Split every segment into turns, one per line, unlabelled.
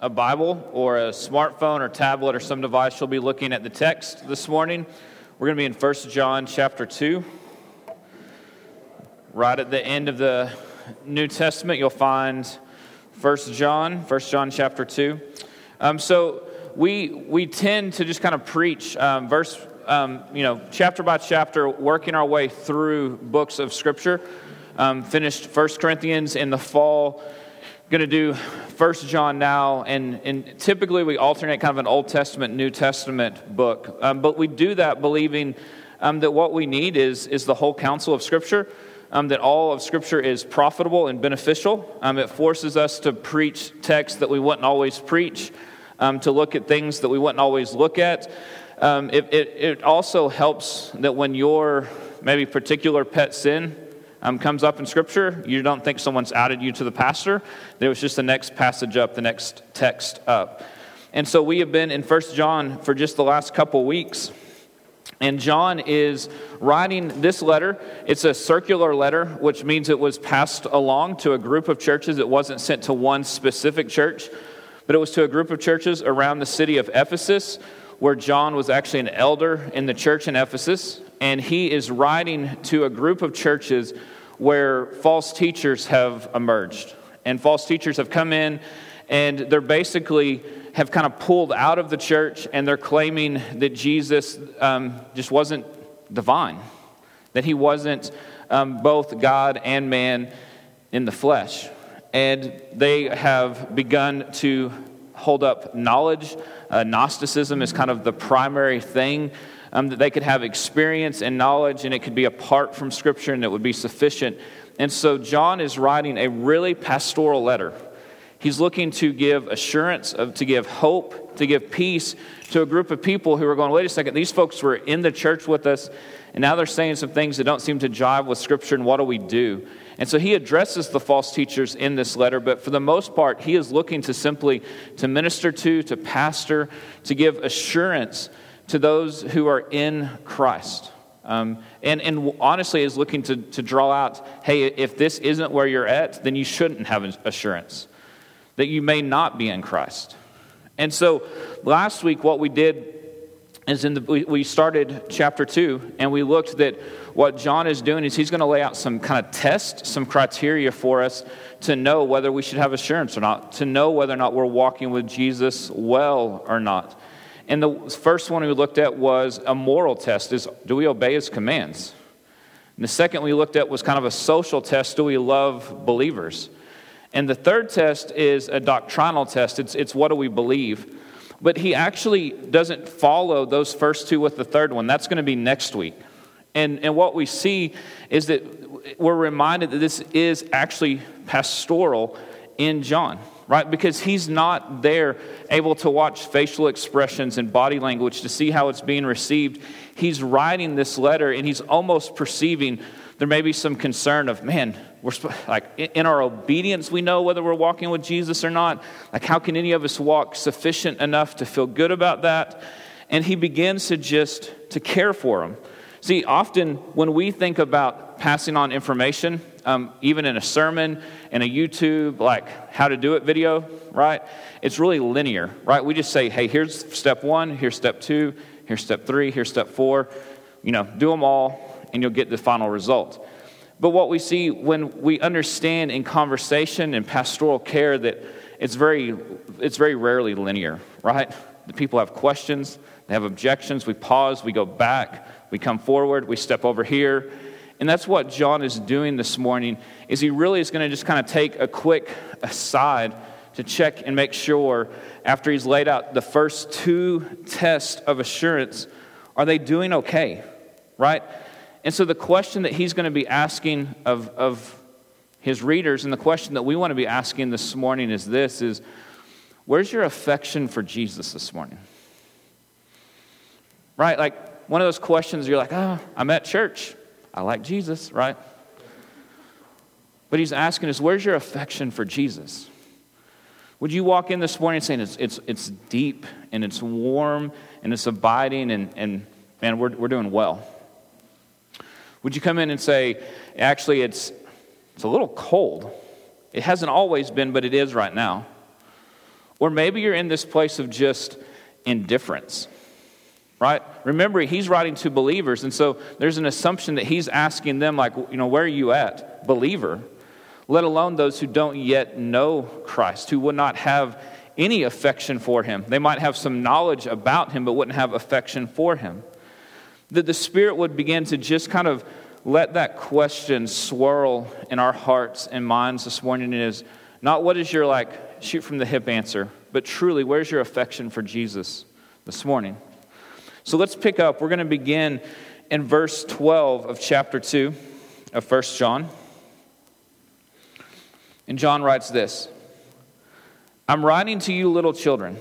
a Bible or a smartphone or tablet or some device, you'll be looking at the text this morning. We're going to be in 1 John chapter 2. Right at the end of the New Testament, you'll find 1 John, 1 John chapter 2. Um, so we, we tend to just kind of preach um, verse, um, you know, chapter by chapter, working our way through books of Scripture. Um, finished 1 Corinthians in the fall going to do First John now, and, and typically we alternate kind of an Old Testament, New Testament book. Um, but we do that believing um, that what we need is, is the whole counsel of Scripture, um, that all of Scripture is profitable and beneficial. Um, it forces us to preach texts that we wouldn't always preach, um, to look at things that we wouldn't always look at. Um, it, it, it also helps that when your maybe particular pet sin um, comes up in Scripture, you don't think someone's added you to the pastor. There was just the next passage up, the next text up. And so we have been in First John for just the last couple weeks. And John is writing this letter. It's a circular letter, which means it was passed along to a group of churches. It wasn't sent to one specific church, but it was to a group of churches around the city of Ephesus, where John was actually an elder in the church in Ephesus. And he is writing to a group of churches where false teachers have emerged. And false teachers have come in and they're basically have kind of pulled out of the church and they're claiming that Jesus um, just wasn't divine, that he wasn't um, both God and man in the flesh. And they have begun to hold up knowledge. Uh, Gnosticism is kind of the primary thing um, that they could have experience and knowledge, and it could be apart from Scripture, and it would be sufficient. And so, John is writing a really pastoral letter. He's looking to give assurance, of, to give hope, to give peace to a group of people who are going, wait a second, these folks were in the church with us, and now they're saying some things that don't seem to jive with Scripture, and what do we do? And so he addresses the false teachers in this letter, but for the most part, he is looking to simply to minister to, to pastor, to give assurance to those who are in Christ. Um, and, and honestly, is looking to, to draw out hey, if this isn't where you're at, then you shouldn't have assurance that you may not be in Christ. And so last week, what we did is in the, we, we started chapter 2, and we looked that what John is doing is he's going to lay out some kind of test, some criteria for us to know whether we should have assurance or not, to know whether or not we're walking with Jesus well or not. And the first one we looked at was a moral test is do we obey his commands? And the second we looked at was kind of a social test do we love believers? And the third test is a doctrinal test it's, it's what do we believe? But he actually doesn't follow those first two with the third one. That's going to be next week. And, and what we see is that we're reminded that this is actually pastoral in John right? Because he's not there able to watch facial expressions and body language to see how it's being received. He's writing this letter and he's almost perceiving there may be some concern of, man, we're like in our obedience, we know whether we're walking with Jesus or not. Like, how can any of us walk sufficient enough to feel good about that? And he begins to just to care for him. See, often when we think about passing on information, um, even in a sermon, in a YouTube, like how to do it video, right? It's really linear, right? We just say, hey, here's step one, here's step two, here's step three, here's step four. You know, do them all, and you'll get the final result. But what we see when we understand in conversation and pastoral care that it's very, it's very rarely linear, right? The people have questions, they have objections. We pause, we go back, we come forward, we step over here, and that's what John is doing this morning is he really is going to just kind of take a quick aside to check and make sure after he's laid out the first two tests of assurance are they doing okay right and so the question that he's going to be asking of, of his readers and the question that we want to be asking this morning is this is where's your affection for jesus this morning right like one of those questions you're like oh i'm at church I like Jesus, right? But he's asking us, where's your affection for Jesus? Would you walk in this morning saying it's, it's, it's deep and it's warm and it's abiding and, and man, we're, we're doing well? Would you come in and say, actually, it's, it's a little cold? It hasn't always been, but it is right now. Or maybe you're in this place of just indifference, right? Remember, he's writing to believers, and so there's an assumption that he's asking them, like, you know, where are you at, believer? Let alone those who don't yet know Christ, who would not have any affection for him. They might have some knowledge about him, but wouldn't have affection for him. That the Spirit would begin to just kind of let that question swirl in our hearts and minds this morning is not what is your like shoot from the hip answer, but truly where's your affection for Jesus this morning? So let's pick up. We're going to begin in verse 12 of chapter 2 of 1 John. And John writes this I'm writing to you, little children,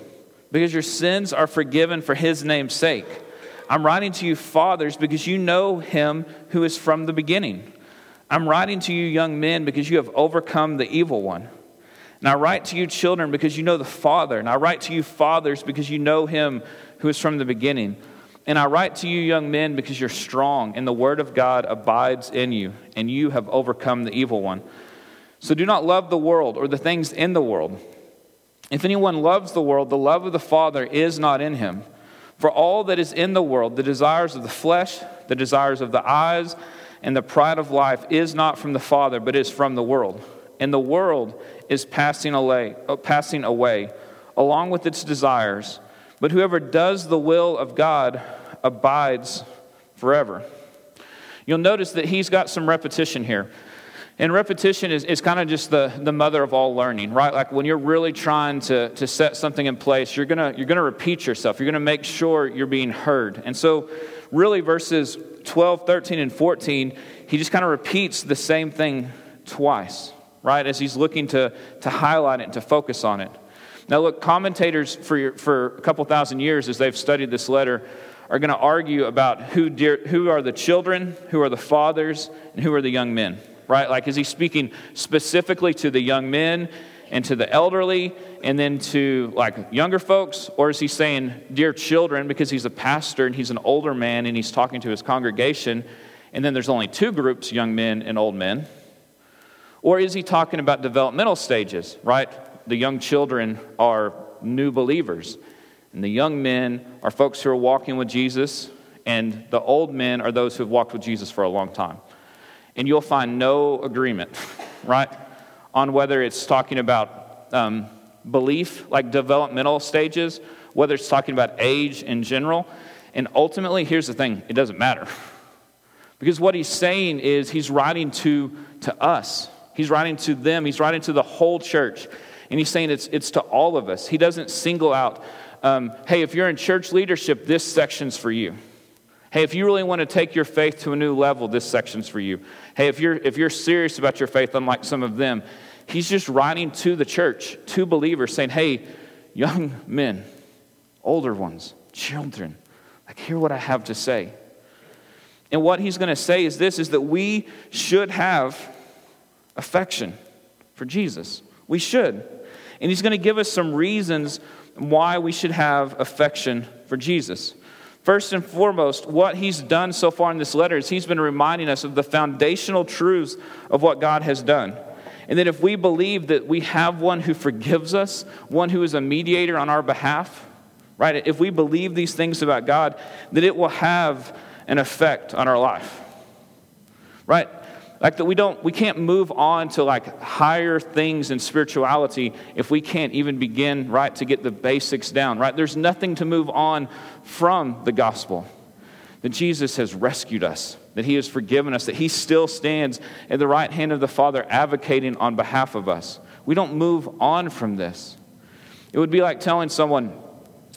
because your sins are forgiven for his name's sake. I'm writing to you, fathers, because you know him who is from the beginning. I'm writing to you, young men, because you have overcome the evil one. And I write to you, children, because you know the Father. And I write to you, fathers, because you know him who is from the beginning. And I write to you, young men, because you're strong, and the word of God abides in you, and you have overcome the evil one. So do not love the world or the things in the world. If anyone loves the world, the love of the Father is not in him. For all that is in the world, the desires of the flesh, the desires of the eyes, and the pride of life is not from the Father, but is from the world. And the world is passing away, uh, passing away along with its desires. But whoever does the will of God abides forever. You'll notice that he's got some repetition here. And repetition is, is kind of just the, the mother of all learning, right? Like when you're really trying to, to set something in place, you're going you're gonna repeat yourself. You're going to make sure you're being heard. And so, really, verses 12, 13, and 14, he just kind of repeats the same thing twice, right? As he's looking to, to highlight it and to focus on it. Now, look, commentators for, for a couple thousand years, as they've studied this letter, are going to argue about who, dear, who are the children, who are the fathers, and who are the young men right? Like, is he speaking specifically to the young men and to the elderly and then to like younger folks? Or is he saying, dear children, because he's a pastor and he's an older man and he's talking to his congregation, and then there's only two groups, young men and old men? Or is he talking about developmental stages, right? The young children are new believers, and the young men are folks who are walking with Jesus, and the old men are those who have walked with Jesus for a long time and you'll find no agreement, right, on whether it's talking about um, belief, like developmental stages, whether it's talking about age in general. And ultimately, here's the thing it doesn't matter. Because what he's saying is he's writing to, to us, he's writing to them, he's writing to the whole church. And he's saying it's, it's to all of us. He doesn't single out, um, hey, if you're in church leadership, this section's for you. Hey, if you really want to take your faith to a new level, this section's for you. Hey, if you're, if you're serious about your faith, unlike some of them, he's just writing to the church, to believers, saying, hey, young men, older ones, children, like, hear what I have to say. And what he's going to say is this is that we should have affection for Jesus. We should. And he's going to give us some reasons why we should have affection for Jesus. First and foremost, what he's done so far in this letter is he's been reminding us of the foundational truths of what God has done. And that if we believe that we have one who forgives us, one who is a mediator on our behalf, right? If we believe these things about God, that it will have an effect on our life. Right? Like that we don't we can't move on to like higher things in spirituality if we can't even begin right to get the basics down right? There's nothing to move on from the gospel. That jesus has rescued us that he has forgiven us that he still stands at the right hand of the father advocating on behalf of us. We don't move on from this. It would be like telling someone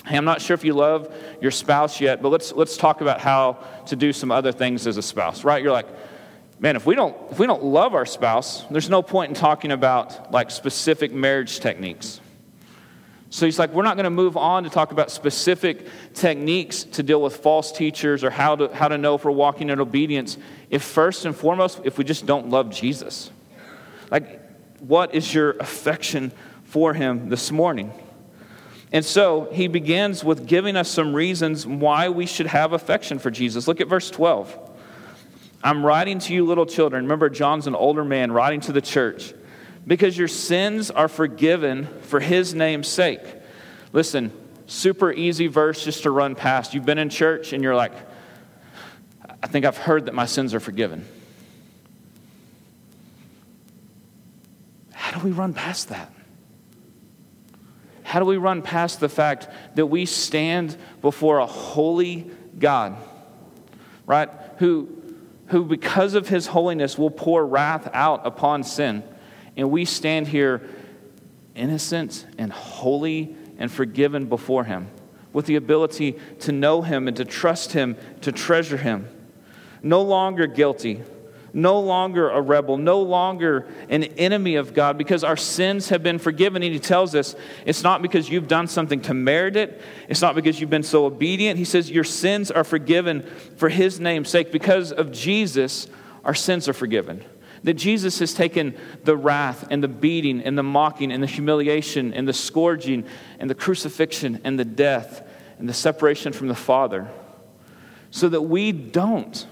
hey i'm not sure if you love your spouse yet but let's let's talk about how to do some other things as a spouse right? You're like man, if we don't if we don't love our spouse, there's no point in talking about like specific marriage techniques. So he's like, we're not going to move on to talk about specific techniques to deal with false teachers or how to how to know if we're walking in obedience. If first and foremost, if we just don't love Jesus, like, what is your affection for him this morning? And so he begins with giving us some reasons why we should have affection for Jesus. Look at verse 12. I'm writing to you, little children. Remember, John's an older man writing to the church because your sins are forgiven for his name's sake. Listen, super easy verse just to run past. You've been in church and you're like, I think I've heard that my sins are forgiven. How do we run past that? How do we run past the fact that we stand before a holy God, right? Who, who because of his holiness, will pour wrath out upon sin. And we stand here innocent and holy and forgiven before him with the ability to know him and to trust him, to treasure him. No longer guilty no longer a rebel, no longer an enemy of God because our sins have been forgiven. And he tells us it's not because you've done something to merit it, it's not because you've been so obedient. He says your sins are forgiven for his name's sake. Because of Jesus, our sins are forgiven. That Jesus has taken the wrath and the beating and the mocking and the humiliation and the scourging and the crucifixion and the death and the separation from the Father so that we don't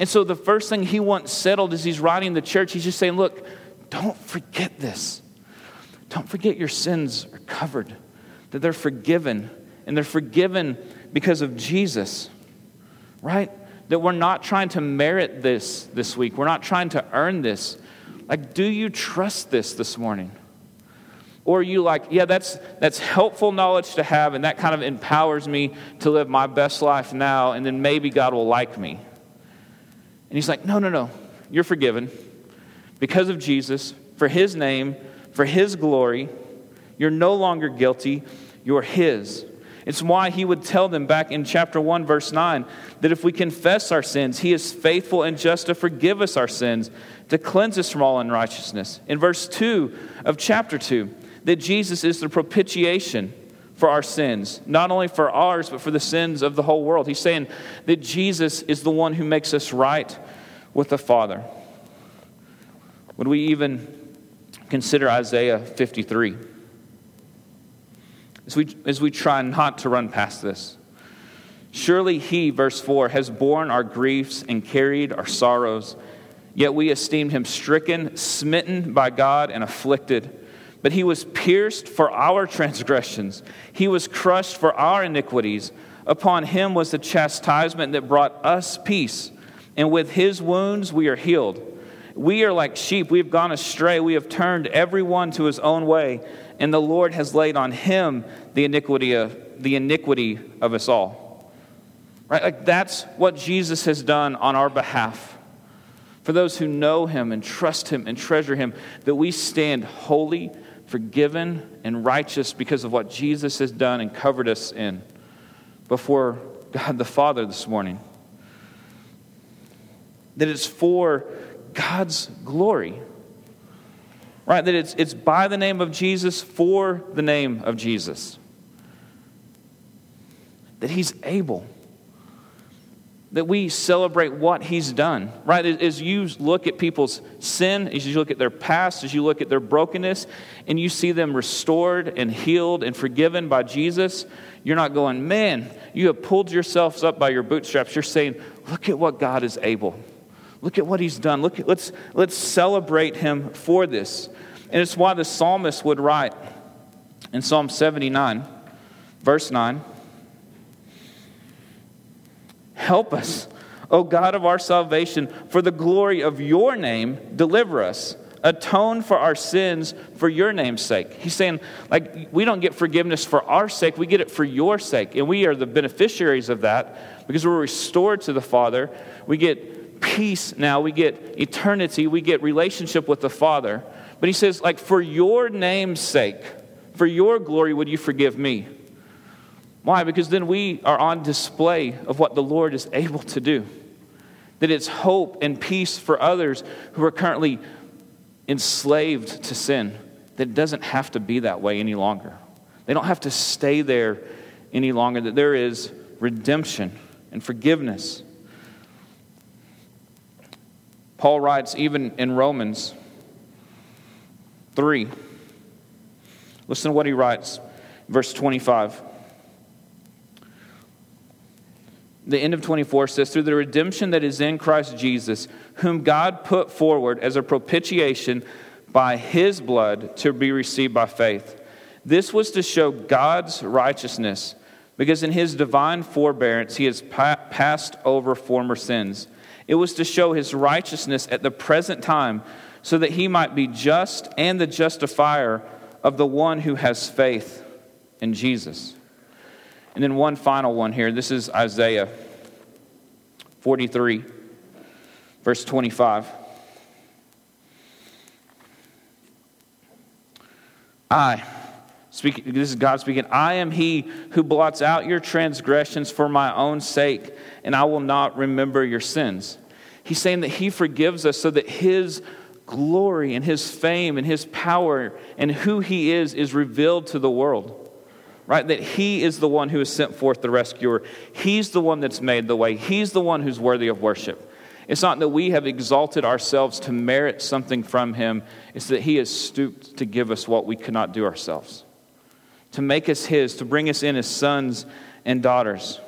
and so the first thing he wants settled as he's writing the church, he's just saying, look, don't forget this. Don't forget your sins are covered, that they're forgiven, and they're forgiven because of Jesus, right? That we're not trying to merit this this week. We're not trying to earn this. Like, do you trust this this morning? Or are you like, yeah, that's, that's helpful knowledge to have, and that kind of empowers me to live my best life now, and then maybe God will like me? And he's like, No, no, no. You're forgiven because of Jesus, for his name, for his glory. You're no longer guilty. You're his. It's why he would tell them back in chapter 1, verse 9, that if we confess our sins, he is faithful and just to forgive us our sins, to cleanse us from all unrighteousness. In verse 2 of chapter 2, that Jesus is the propitiation for our sins, not only for ours, but for the sins of the whole world. He's saying that Jesus is the one who makes us right with the Father. Would we even consider Isaiah 53? As we, as we try not to run past this. Surely he, verse 4, has borne our griefs and carried our sorrows, yet we esteemed him stricken, smitten by God, and afflicted. But he was pierced for our transgressions, he was crushed for our iniquities. Upon him was the chastisement that brought us peace, and with his wounds we are healed. We are like sheep, we have gone astray, we have turned everyone to his own way, and the Lord has laid on him the iniquity of, the iniquity of us all. Right? Like that's what Jesus has done on our behalf. For those who know him and trust him and treasure him, that we stand holy forgiven and righteous because of what Jesus has done and covered us in before God the Father this morning. That it's for God's glory. Right? That it's, it's by the name of Jesus, for the name of Jesus. That He's able that we celebrate what he's done, right? As you look at people's sin, as you look at their past, as you look at their brokenness, and you see them restored and healed and forgiven by Jesus, you're not going, man, you have pulled yourselves up by your bootstraps. You're saying, look at what God is able. Look at what he's done. Look at, let's, let's celebrate him for this. And it's why the psalmist would write in Psalm 79, verse 9. Help us, O God of our salvation, for the glory of your name, deliver us. Atone for our sins for your name's sake. He's saying, like, we don't get forgiveness for our sake, we get it for your sake. And we are the beneficiaries of that because we're restored to the Father. We get peace now, we get eternity, we get relationship with the Father. But he says, like, for your name's sake, for your glory, would you forgive me? Why? Because then we are on display of what the Lord is able to do. That it's hope and peace for others who are currently enslaved to sin. That it doesn't have to be that way any longer. They don't have to stay there any longer. That there is redemption and forgiveness. Paul writes, even in Romans 3. Listen to what he writes, verse 25. The end of 24 says, Through the redemption that is in Christ Jesus, whom God put forward as a propitiation by his blood to be received by faith. This was to show God's righteousness, because in his divine forbearance he has pa- passed over former sins. It was to show his righteousness at the present time, so that he might be just and the justifier of the one who has faith in Jesus. And then one final one here. This is Isaiah 43, verse 25. I, speaking, this is God speaking, I am he who blots out your transgressions for my own sake, and I will not remember your sins. He's saying that he forgives us so that his glory and his fame and his power and who he is is revealed to the world. Right? That he is the one who has sent forth the rescuer. He's the one that's made the way. He's the one who's worthy of worship. It's not that we have exalted ourselves to merit something from him, it's that he has stooped to give us what we could not do ourselves, to make us his, to bring us in as sons and daughters.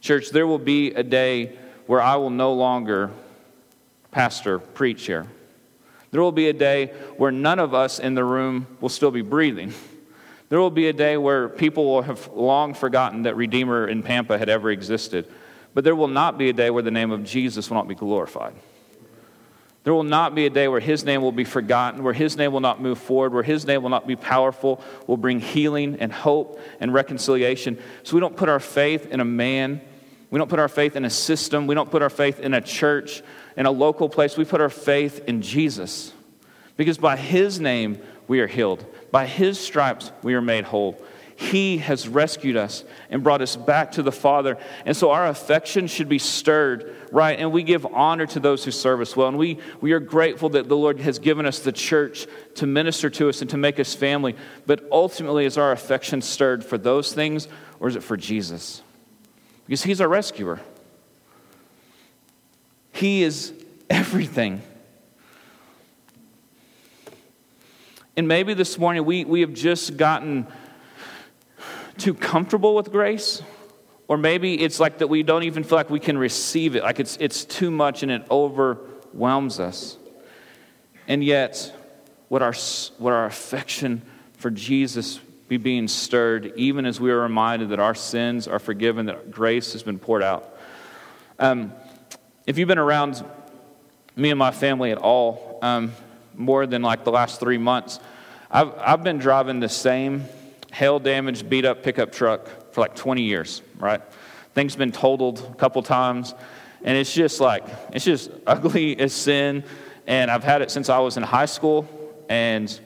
Church, there will be a day where I will no longer pastor, preach here. There will be a day where none of us in the room will still be breathing. There will be a day where people will have long forgotten that Redeemer in Pampa had ever existed. But there will not be a day where the name of Jesus will not be glorified. There will not be a day where his name will be forgotten, where his name will not move forward, where his name will not be powerful, will bring healing and hope and reconciliation. So we don't put our faith in a man. We don't put our faith in a system. We don't put our faith in a church, in a local place. We put our faith in Jesus. Because by his name we are healed, by his stripes we are made whole. He has rescued us and brought us back to the Father. And so our affection should be stirred, right? And we give honor to those who serve us well. And we, we are grateful that the Lord has given us the church to minister to us and to make us family. But ultimately, is our affection stirred for those things or is it for Jesus? Because He's our rescuer, He is everything. And maybe this morning we, we have just gotten too comfortable with grace. Or maybe it's like that we don't even feel like we can receive it, like it's, it's too much and it overwhelms us. And yet, would our, would our affection for Jesus be being stirred, even as we are reminded that our sins are forgiven, that grace has been poured out? Um, if you've been around me and my family at all, um, more than like the last three months, I've, I've been driving the same hail damaged, beat up pickup truck for like 20 years, right? Things been totaled a couple times, and it's just like, it's just ugly as sin. And I've had it since I was in high school, and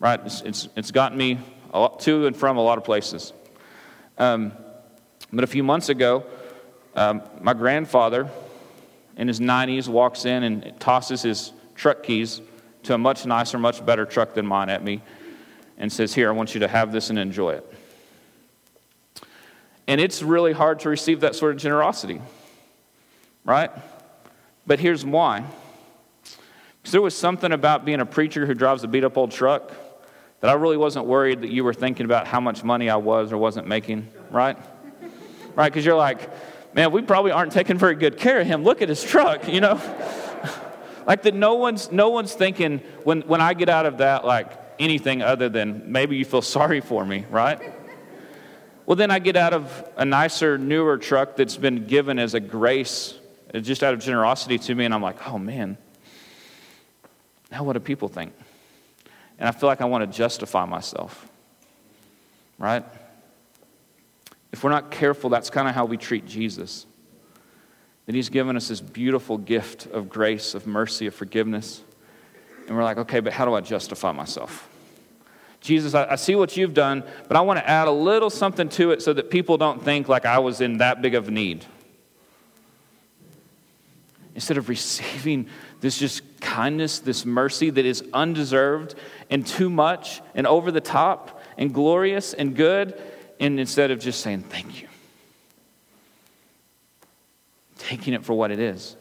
right, it's, it's, it's gotten me lot, to and from a lot of places. Um, but a few months ago, um, my grandfather in his 90s walks in and tosses his truck keys to a much nicer, much better truck than mine at me and says, Here, I want you to have this and enjoy it. And it's really hard to receive that sort of generosity, right? But here's why. Because there was something about being a preacher who drives a beat up old truck that I really wasn't worried that you were thinking about how much money I was or wasn't making, right? right? Because you're like, man, we probably aren't taking very good care of him. Look at his truck, you know? Like that no one's no one's thinking when, when I get out of that, like, anything other than maybe you feel sorry for me, right? Well, then I get out of a nicer, newer truck that's been given as a grace, just out of generosity to me, and I'm like, oh man, now what do people think? And I feel like I want to justify myself, right? If we're not careful, that's kind of how we treat Jesus. That he's given us this beautiful gift of grace, of mercy, of forgiveness. And we're like, okay, but how do I justify myself? Jesus, I, I see what you've done, but I want to add a little something to it so that people don't think like I was in that big of need. Instead of receiving this just kindness, this mercy that is undeserved and too much and over the top and glorious and good, and instead of just saying thank you, taking it for what it is.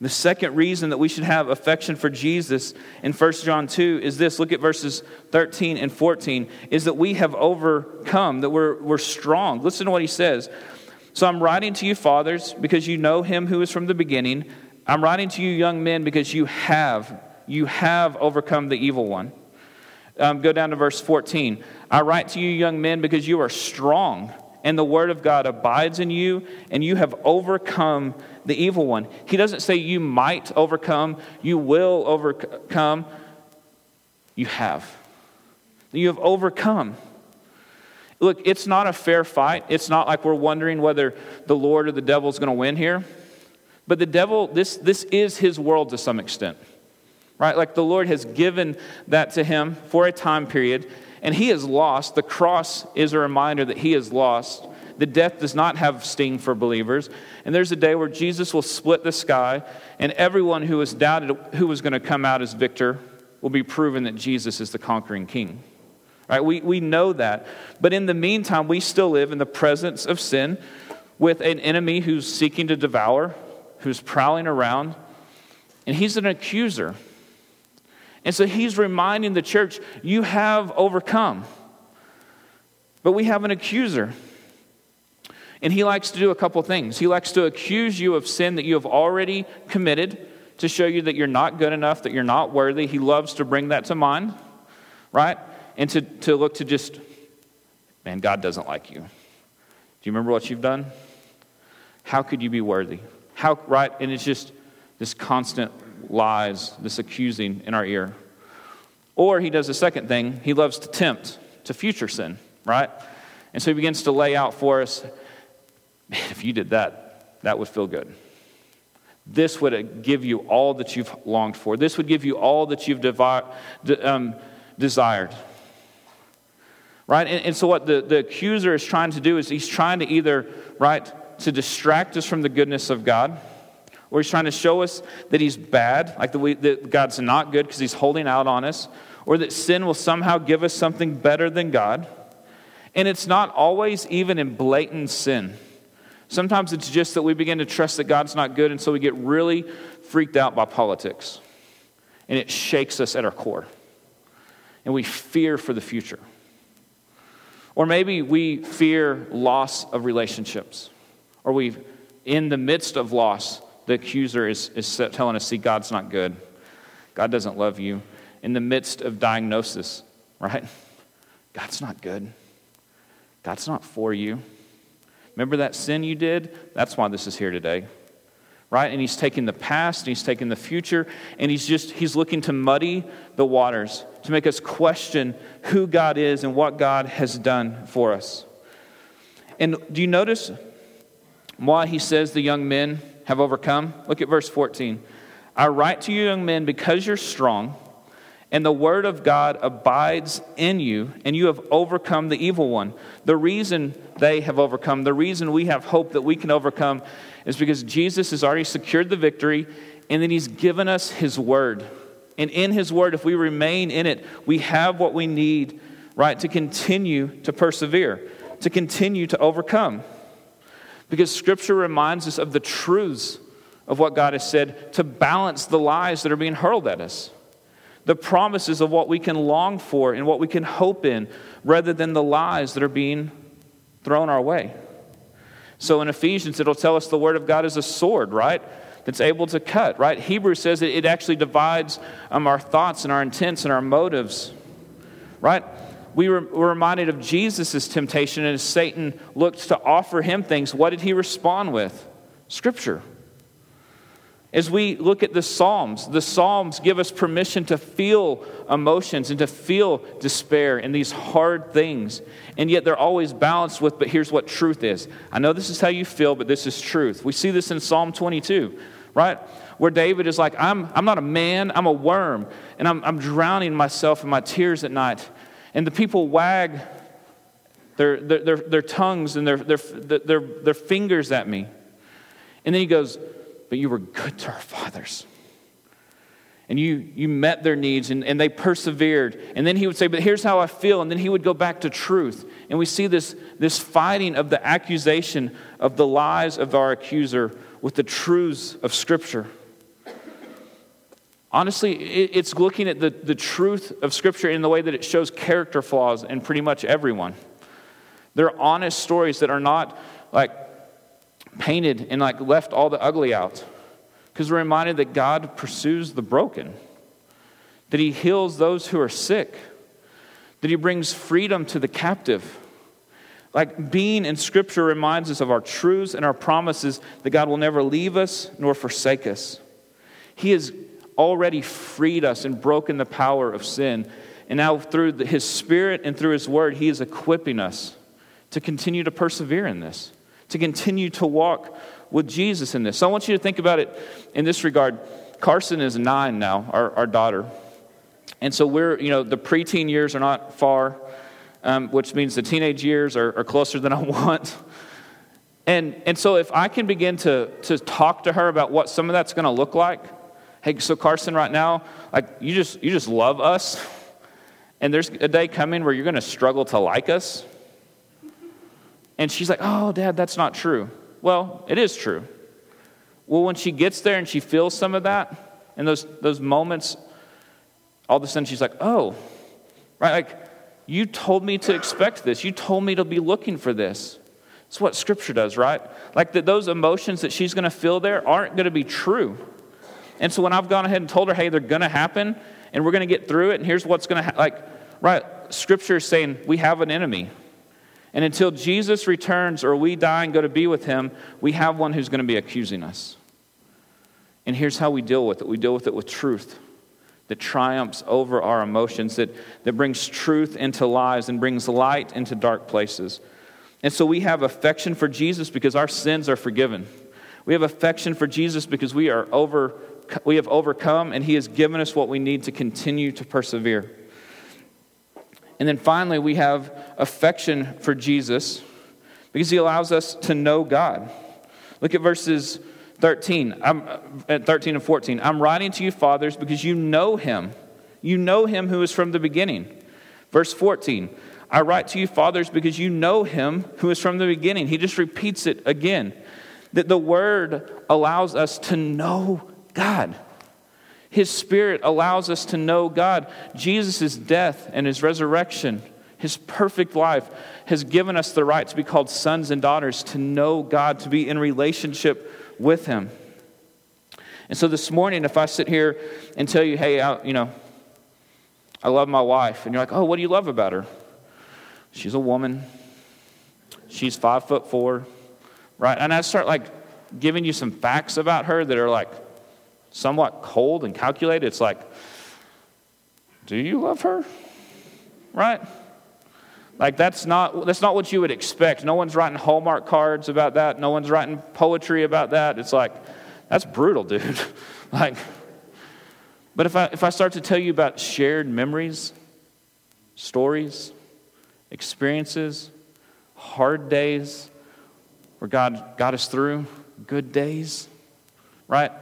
The second reason that we should have affection for Jesus in 1 John 2 is this look at verses 13 and 14 is that we have overcome, that we're, we're strong. Listen to what he says. So I'm writing to you, fathers, because you know him who is from the beginning. I'm writing to you, young men, because you have, you have overcome the evil one. Um, go down to verse 14. I write to you, young men, because you are strong, and the word of God abides in you, and you have overcome the evil one. He doesn't say you might overcome, you will overcome. You have. You have overcome. Look, it's not a fair fight. It's not like we're wondering whether the Lord or the devil is going to win here. But the devil, this, this is his world to some extent, right? Like the Lord has given that to him for a time period, and he is lost. The cross is a reminder that he is lost. The death does not have sting for believers. And there's a day where Jesus will split the sky, and everyone who has doubted who was going to come out as victor will be proven that Jesus is the conquering king. Right? We, we know that. But in the meantime, we still live in the presence of sin with an enemy who's seeking to devour, who's prowling around, and he's an accuser. And so he's reminding the church, you have overcome. But we have an accuser. And he likes to do a couple things. He likes to accuse you of sin that you have already committed to show you that you're not good enough, that you're not worthy. He loves to bring that to mind, right? And to, to look to just, man, God doesn't like you. Do you remember what you've done? How could you be worthy? How, right? And it's just this constant lies, this accusing in our ear. Or he does the second thing, he loves to tempt to future sin, right? And so he begins to lay out for us if you did that, that would feel good. This would give you all that you've longed for. This would give you all that you've devi- de- um, desired. Right? And, and so, what the, the accuser is trying to do is he's trying to either, right, to distract us from the goodness of God, or he's trying to show us that he's bad, like the way, that God's not good because he's holding out on us, or that sin will somehow give us something better than God. And it's not always even in blatant sin. Sometimes it's just that we begin to trust that God's not good, and so we get really freaked out by politics. And it shakes us at our core. And we fear for the future. Or maybe we fear loss of relationships. Or we, in the midst of loss, the accuser is, is telling us, see, God's not good. God doesn't love you. In the midst of diagnosis, right? God's not good. God's not for you. Remember that sin you did? That's why this is here today. Right? And he's taking the past, and he's taking the future, and he's just he's looking to muddy the waters to make us question who God is and what God has done for us. And do you notice why he says the young men have overcome? Look at verse 14. I write to you, young men, because you're strong, and the word of God abides in you, and you have overcome the evil one. The reason they have overcome, the reason we have hope that we can overcome, is because Jesus has already secured the victory, and then he's given us his word. And in His Word, if we remain in it, we have what we need, right, to continue to persevere, to continue to overcome. Because Scripture reminds us of the truths of what God has said to balance the lies that are being hurled at us. The promises of what we can long for and what we can hope in, rather than the lies that are being thrown our way. So in Ephesians, it'll tell us the Word of God is a sword, right? that's able to cut, right? Hebrews says it, actually divides um, our thoughts and our intents and our motives, right? We were, were reminded of Jesus' temptation, and as Satan looked to offer him things, what did he respond with? Scripture. As we look at the Psalms, the Psalms give us permission to feel emotions and to feel despair and these hard things. And yet they're always balanced with, but here's what truth is. I know this is how you feel, but this is truth. We see this in Psalm 22 right? Where David is like, I'm, I'm not a man, I'm a worm, and I'm, I'm drowning myself in my tears at night. And the people wag their, their, their, their tongues and their, their, their, their fingers at me. And then he goes, But you were good to our fathers. And you, you met their needs and, and they persevered. And then he would say, But here's how I feel. And then he would go back to truth. And we see this, this fighting of the accusation of the lies of our accuser with the truths of Scripture. Honestly, it's looking at the, the truth of Scripture in the way that it shows character flaws in pretty much everyone. They're honest stories that are not like painted and like left all the ugly out. because we're reminded that God pursues the broken, that He heals those who are sick, that He brings freedom to the captive. Like being in Scripture reminds us of our truths and our promises that God will never leave us nor forsake us. He has already freed us and broken the power of sin. And now, through His Spirit and through His Word, He is equipping us to continue to persevere in this, to continue to walk with Jesus in this. So I want you to think about it in this regard. Carson is nine now, our, our daughter. And so we're, you know, the preteen years are not far, um, which means the teenage years are, are closer than I want. And, and so if I can begin to, to talk to her about what some of that's going to look like, hey, so Carson, right now, like you just, you just love us. And there's a day coming where you're going to struggle to like us. And she's like, oh, dad, that's not true. Well, it is true. Well, when she gets there and she feels some of that, and those, those moments, all of a sudden she's like, oh, right? Like, you told me to expect this. You told me to be looking for this. It's what Scripture does, right? Like that those emotions that she's going to feel there aren't going to be true. And so when I've gone ahead and told her, hey, they're going to happen, and we're going to get through it, and here's what's going to happen, like, right, Scripture is saying we have an enemy. And until Jesus returns or we die and go to be with him, we have one who's going to be accusing us. And here's how we deal with it we deal with it with truth that triumphs over our emotions, that, that brings truth into lies and brings light into dark places. And so we have affection for Jesus because our sins are forgiven. We have affection for Jesus because we, are over, we have overcome and he has given us what we need to continue to persevere. And then finally, we have affection for Jesus because he allows us to know God. Look at verses 13, I'm, uh, at 13 and 14. I'm writing to you, fathers, because you know him. You know him who is from the beginning. Verse 14, I write to you, fathers, because you know him who is from the beginning. He just repeats it again. That the word allows us to know God. His Spirit allows us to know God. Jesus' death and his resurrection, his perfect life, has given us the right to be called sons and daughters, to know God, to be in relationship with him. And so this morning, if I sit here and tell you, hey, I, you know, I love my wife, and you're like, oh, what do you love about her? She's a woman. She's five foot four, right? And I start like giving you some facts about her that are like, somewhat cold and calculated. It's like, do you love her? Right? Like that's not that's not what you would expect. No one's writing Hallmark cards about that. No one's writing poetry about that. It's like that's brutal, dude. like but if I if I start to tell you about shared memories, stories, experiences, hard days where God got us through, good days, right?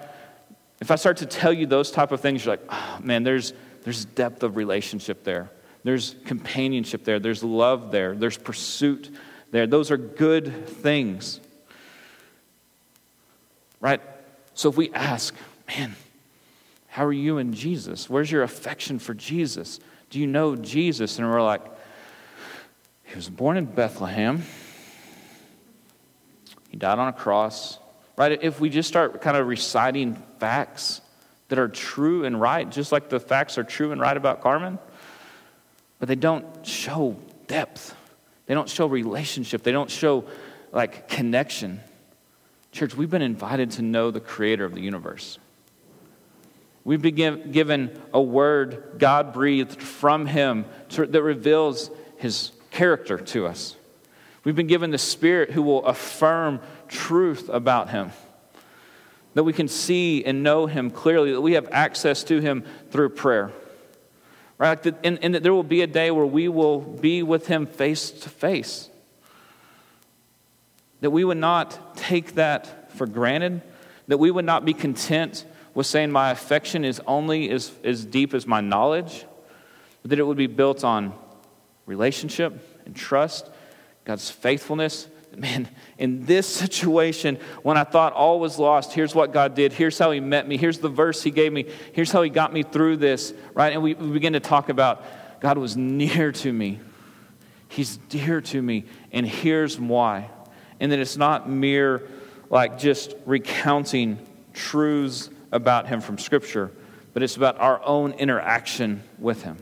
If I start to tell you those type of things, you're like, oh, man, there's, there's depth of relationship there. There's companionship there. There's love there. There's pursuit there. Those are good things. Right? So if we ask, man, how are you in Jesus? Where's your affection for Jesus? Do you know Jesus? And we're like, he was born in Bethlehem. He died on a cross. Right? If we just start kind of reciting facts that are true and right, just like the facts are true and right about Carmen, but they don't show depth. They don't show relationship. They don't show like connection. Church, we've been invited to know the creator of the universe. We've been given a word God breathed from Him to, that reveals His character to us. We've been given the Spirit who will affirm truth about Him that we can see and know Him clearly, that we have access to Him through prayer. Right? And, and that there will be a day where we will be with Him face to face. That we would not take that for granted, that we would not be content with saying my affection is only as, as deep as my knowledge, but that it would be built on relationship and trust, God's faithfulness, man, in this situation, when I thought all was lost, here's what God did. Here's how He met me. Here's the verse He gave me. Here's how He got me through this, right? And we, we begin to talk about God was near to me. He's dear to me. And here's why. And that it's not mere, like, just recounting truths about him from Scripture, but it's about our own interaction with him.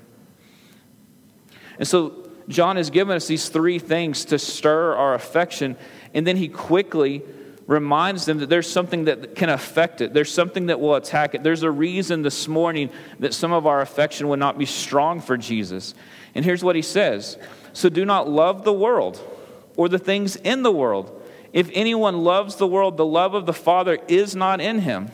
And so John has given us these three things to stir our affection, and then he quickly reminds them that there's something that can affect it. There's something that will attack it. There's a reason this morning that some of our affection would not be strong for Jesus. And here's what he says So do not love the world or the things in the world. If anyone loves the world, the love of the Father is not in him.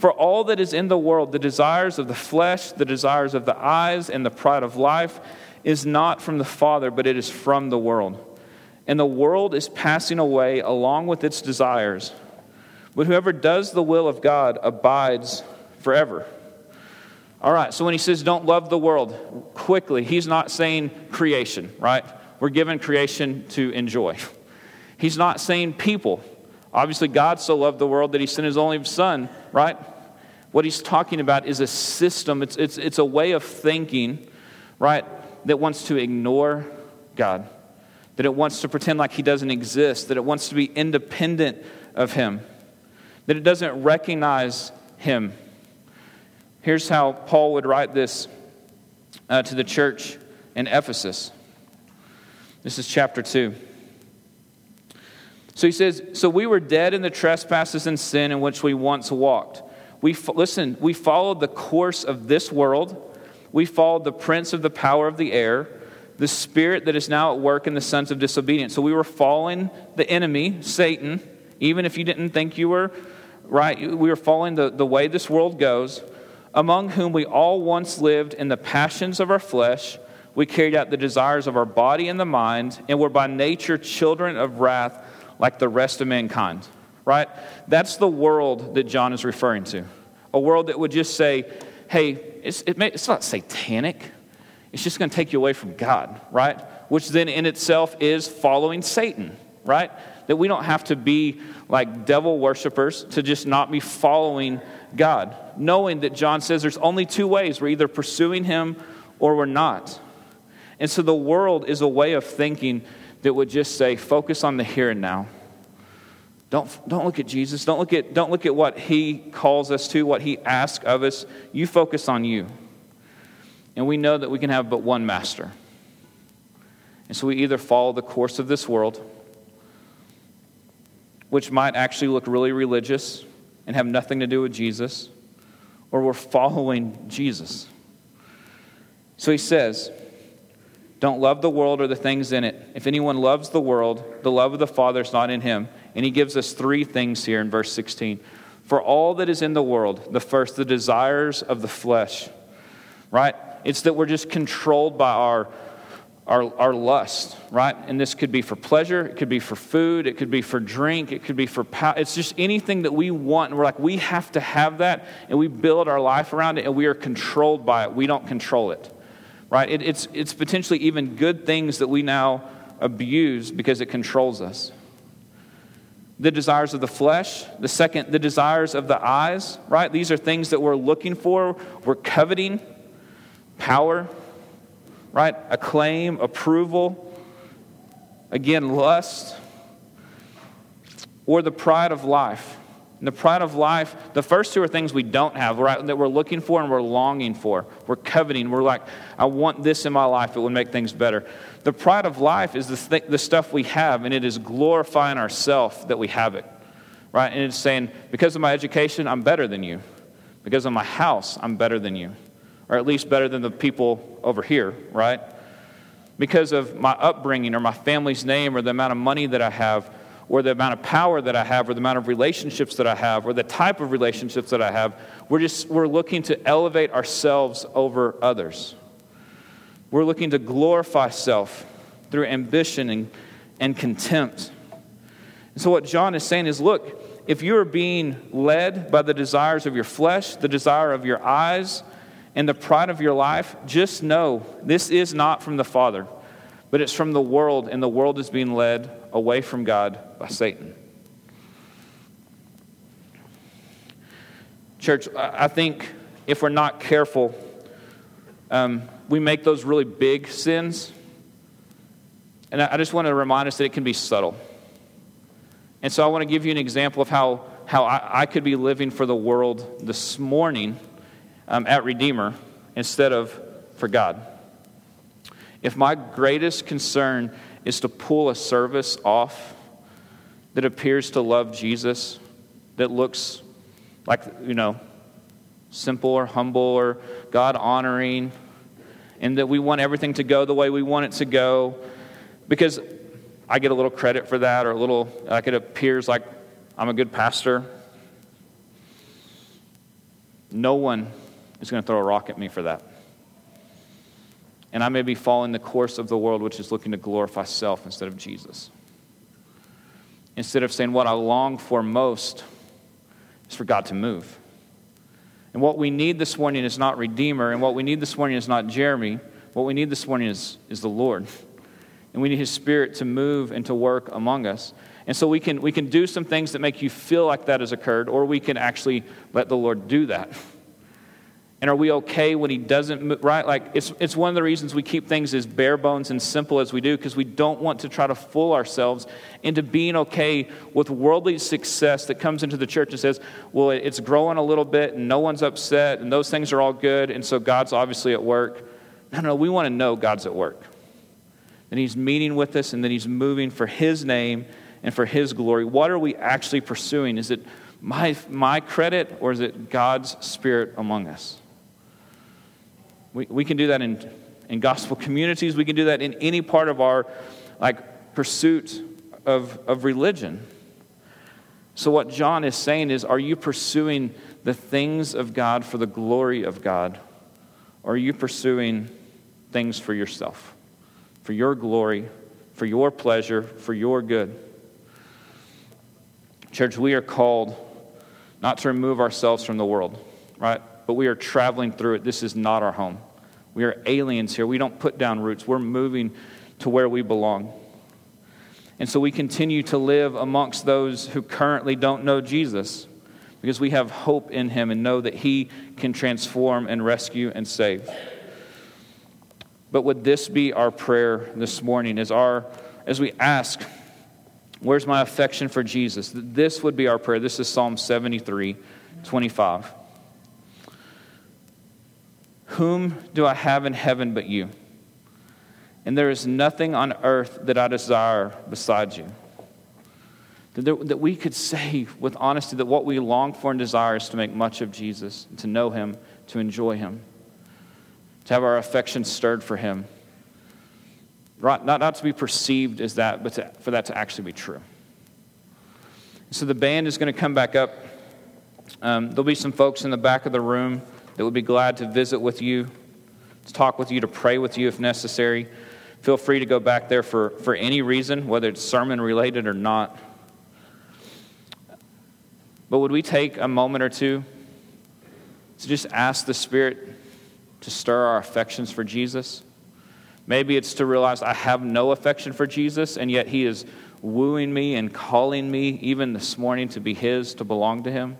For all that is in the world, the desires of the flesh, the desires of the eyes, and the pride of life, is not from the Father, but it is from the world. And the world is passing away along with its desires. But whoever does the will of God abides forever. All right, so when he says don't love the world, quickly, he's not saying creation, right? We're given creation to enjoy. He's not saying people. Obviously, God so loved the world that he sent his only son, right? What he's talking about is a system, it's, it's, it's a way of thinking, right, that wants to ignore God, that it wants to pretend like he doesn't exist, that it wants to be independent of him, that it doesn't recognize him. Here's how Paul would write this uh, to the church in Ephesus. This is chapter 2. So he says, So we were dead in the trespasses and sin in which we once walked. We, listen, we followed the course of this world we followed the prince of the power of the air, the spirit that is now at work in the sons of disobedience. So we were following the enemy, Satan, even if you didn't think you were right. We were following the, the way this world goes, among whom we all once lived in the passions of our flesh. We carried out the desires of our body and the mind, and were by nature children of wrath like the rest of mankind. Right? That's the world that John is referring to. A world that would just say, hey, it's, it may, it's not satanic. It's just going to take you away from God, right? Which then in itself is following Satan, right? That we don't have to be like devil worshippers to just not be following God, knowing that John says there's only two ways we're either pursuing him or we're not. And so the world is a way of thinking that would just say, focus on the here and now. Don't, don't look at Jesus. Don't look at, don't look at what he calls us to, what he asks of us. You focus on you. And we know that we can have but one master. And so we either follow the course of this world, which might actually look really religious and have nothing to do with Jesus, or we're following Jesus. So he says, Don't love the world or the things in it. If anyone loves the world, the love of the Father is not in him. And he gives us three things here in verse 16. For all that is in the world, the first, the desires of the flesh, right? It's that we're just controlled by our, our, our lust, right? And this could be for pleasure, it could be for food, it could be for drink, it could be for power. It's just anything that we want. And we're like, we have to have that, and we build our life around it, and we are controlled by it. We don't control it, right? It, it's, it's potentially even good things that we now abuse because it controls us the desires of the flesh. The second, the desires of the eyes, right? These are things that we're looking for, we're coveting power, right? Acclaim, approval. Again, lust. Or the pride of life. And the pride of life, the first two are things we don't have, right? That we're looking for and we're longing for. We're coveting. We're like, I want this in my life. It would make things better. The pride of life is the, th- the stuff we have, and it is glorifying ourself that we have it, right? And it's saying, because of my education, I'm better than you. Because of my house, I'm better than you. Or at least better than the people over here, right? Because of my upbringing or my family's name or the amount of money that I have or the amount of power that I have or the amount of relationships that I have or the type of relationships that I have, we're just we're looking to elevate ourselves over others. We're looking to glorify self through ambition and, and contempt. And so, what John is saying is look, if you are being led by the desires of your flesh, the desire of your eyes, and the pride of your life, just know this is not from the Father, but it's from the world, and the world is being led away from God by Satan. Church, I think if we're not careful, um, we make those really big sins. And I just want to remind us that it can be subtle. And so I want to give you an example of how, how I, I could be living for the world this morning um, at Redeemer instead of for God. If my greatest concern is to pull a service off that appears to love Jesus, that looks like, you know, simple or humble or God honoring, and that we want everything to go the way we want it to go, because I get a little credit for that, or a little, like it appears like I'm a good pastor. No one is going to throw a rock at me for that. And I may be following the course of the world, which is looking to glorify self instead of Jesus. Instead of saying, What I long for most is for God to move. And what we need this morning is not Redeemer, and what we need this morning is not Jeremy. What we need this morning is, is the Lord. And we need His Spirit to move and to work among us. And so we can, we can do some things that make you feel like that has occurred, or we can actually let the Lord do that. And are we okay when he doesn't move, right? Like, it's, it's one of the reasons we keep things as bare bones and simple as we do, because we don't want to try to fool ourselves into being okay with worldly success that comes into the church and says, well, it's growing a little bit and no one's upset and those things are all good, and so God's obviously at work. No, no, we want to know God's at work. And he's meeting with us and then he's moving for his name and for his glory. What are we actually pursuing? Is it my, my credit or is it God's spirit among us? We, we can do that in, in gospel communities. We can do that in any part of our like pursuit of, of religion. So what John is saying is, are you pursuing the things of God for the glory of God? Or are you pursuing things for yourself, for your glory, for your pleasure, for your good? Church, we are called not to remove ourselves from the world, right? But we are traveling through it. This is not our home. We are aliens here. We don't put down roots, we're moving to where we belong. And so we continue to live amongst those who currently don't know Jesus because we have hope in him and know that he can transform and rescue and save. But would this be our prayer this morning as our as we ask, where's my affection for Jesus? This would be our prayer. This is Psalm 73, 25. Whom do I have in heaven but you? And there is nothing on earth that I desire besides you. That we could say with honesty that what we long for and desire is to make much of Jesus, to know him, to enjoy him, to have our affection stirred for him. Not, not to be perceived as that, but to, for that to actually be true. So the band is going to come back up. Um, there'll be some folks in the back of the room that would be glad to visit with you, to talk with you, to pray with you if necessary. Feel free to go back there for, for any reason, whether it's sermon related or not. But would we take a moment or two to just ask the Spirit to stir our affections for Jesus? Maybe it's to realize I have no affection for Jesus, and yet He is wooing me and calling me, even this morning, to be His, to belong to Him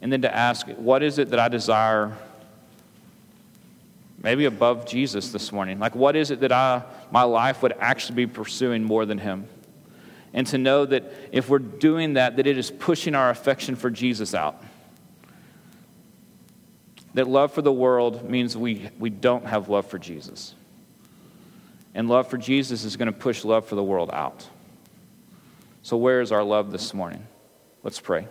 and then to ask, what is it that I desire maybe above Jesus this morning? Like, what is it that I, my life would actually be pursuing more than Him? And to know that if we're doing that, that it is pushing our affection for Jesus out. That love for the world means we, we don't have love for Jesus. And love for Jesus is going to push love for the world out. So, where is our love this morning? Let's pray.